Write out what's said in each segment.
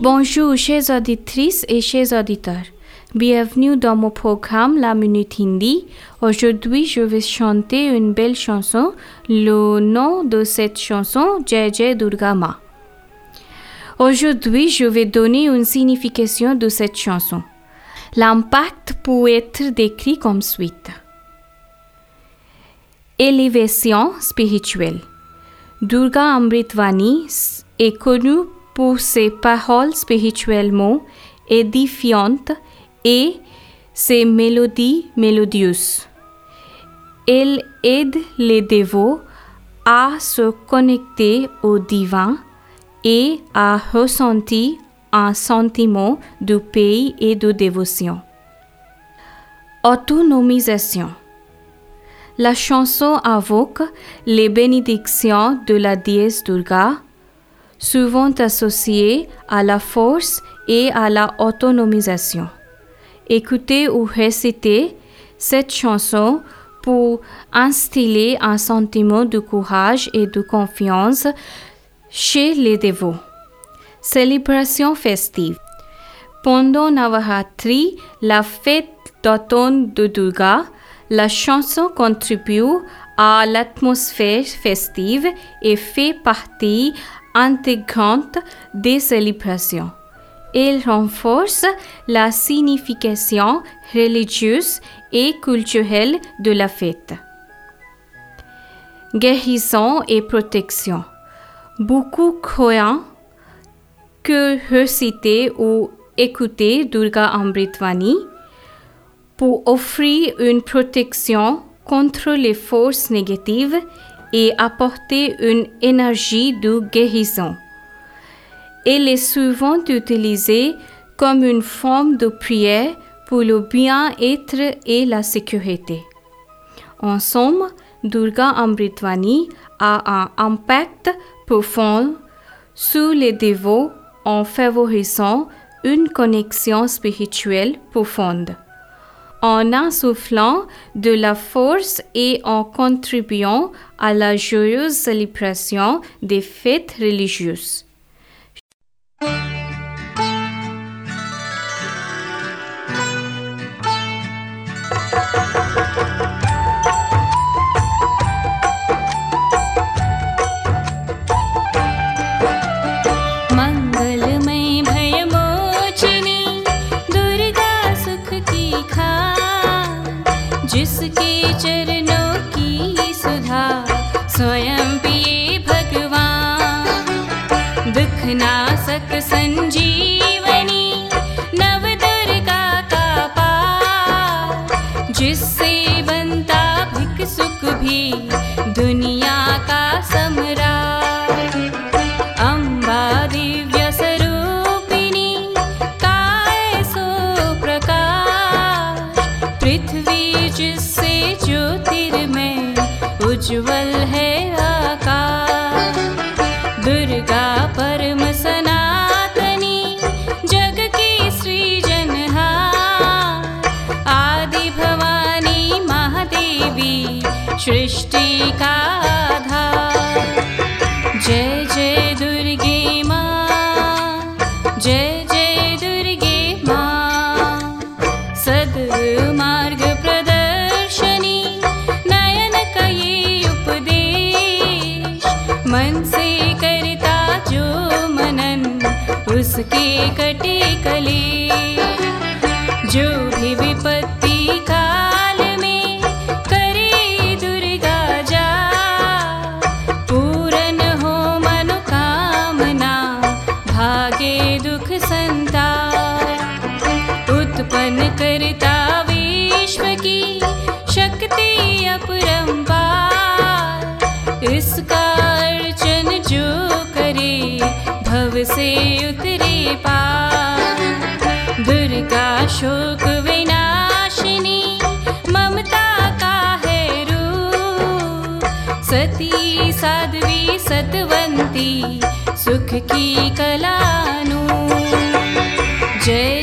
Bonjour chers auditrices et chers auditeurs. Bienvenue dans mon programme La Minute Hindi. Aujourd'hui, je vais chanter une belle chanson. Le nom de cette chanson, Jai Jai Durga Ma. Aujourd'hui, je vais donner une signification de cette chanson. L'impact peut être décrit comme suite. Élévation spirituelle. Durga Amritvani est connue pour ses paroles spirituellement édifiantes et ses mélodies mélodieuses. Elle aide les dévots à se connecter au divin et à ressentir un sentiment de paix et de dévotion. Autonomisation. La chanson invoque les bénédictions de la déesse Durga, souvent associées à la force et à la autonomisation. Écoutez ou récitez cette chanson pour instiller un sentiment de courage et de confiance chez les dévots. Célébration festive. Pendant Navaratri, la fête d'automne de Durga, la chanson contribue à l'atmosphère festive et fait partie intégrante des célébrations. Elle renforce la signification religieuse et culturelle de la fête. Guérison et protection. Beaucoup croient que reciter ou écouter Durga Amritvani pour offrir une protection contre les forces négatives et apporter une énergie de guérison. Elle est souvent utilisée comme une forme de prière pour le bien-être et la sécurité. En somme, Durga Amritvani a un impact profond sur les dévots en favorisant une connexion spirituelle profonde, en insufflant de la force et en contribuant à la joyeuse célébration des fêtes religieuses. उज्जवल है आकाश। दुर्गा परम सनातनी जग की सृजनहार आदि भवानी महादेवी सृष्टि उसके कटे से उतरे पार दुर्गा शोक विनाशिनी ममता का है रूप सती साध्वी सतवंती सुख की कलानु जय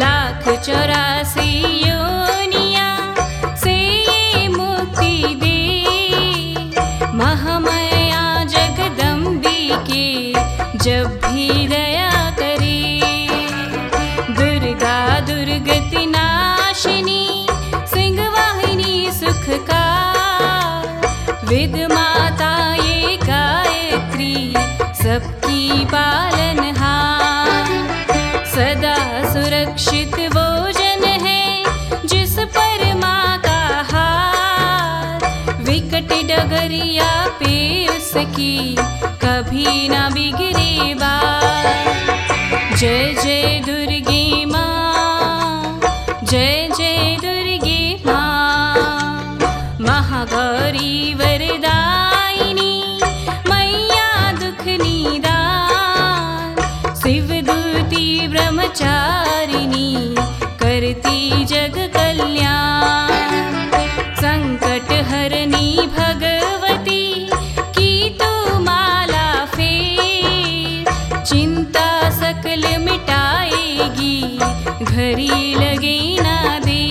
लाख चौरासी योनिया से मुक्ति दे। महामया जगदम्बी दया करे दुर्गा दुर्गति नाशिनी सिंहवाहिनी सुखका विध माता एका गायत्री सप्की बाल डगरिया पे उसकी कभी ना बात जय जय दुर्गे माँ जय जय दुर्गे माँ। महागौरी वरदायिनी मैया दुख निदान शिवदूती ब्रह्मचारिणी करती जग कल्याण घरी लगे ना दे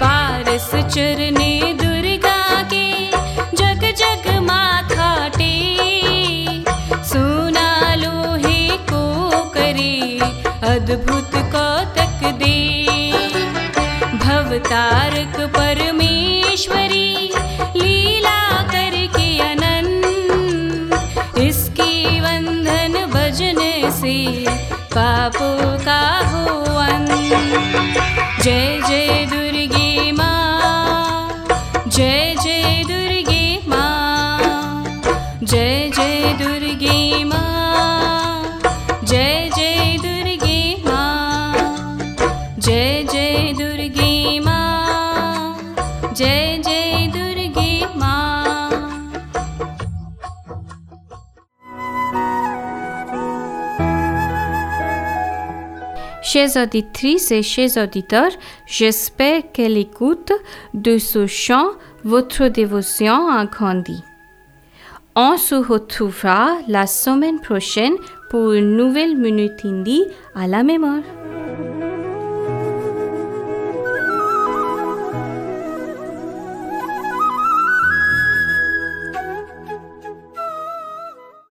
पारस चरने दुर्गा के जग जग माथा टे सोना लोहे को करे अद्भुत कौतक दे। भवतारक परमेश्वरी लीला करके बंधन भजन से पापों का JJ Chers auditrices et chers auditeurs, j'espère qu'elle écoute de ce chant votre dévotion en grandi. On se retrouvera la semaine prochaine pour une nouvelle minute hindi à la mémoire.